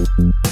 You.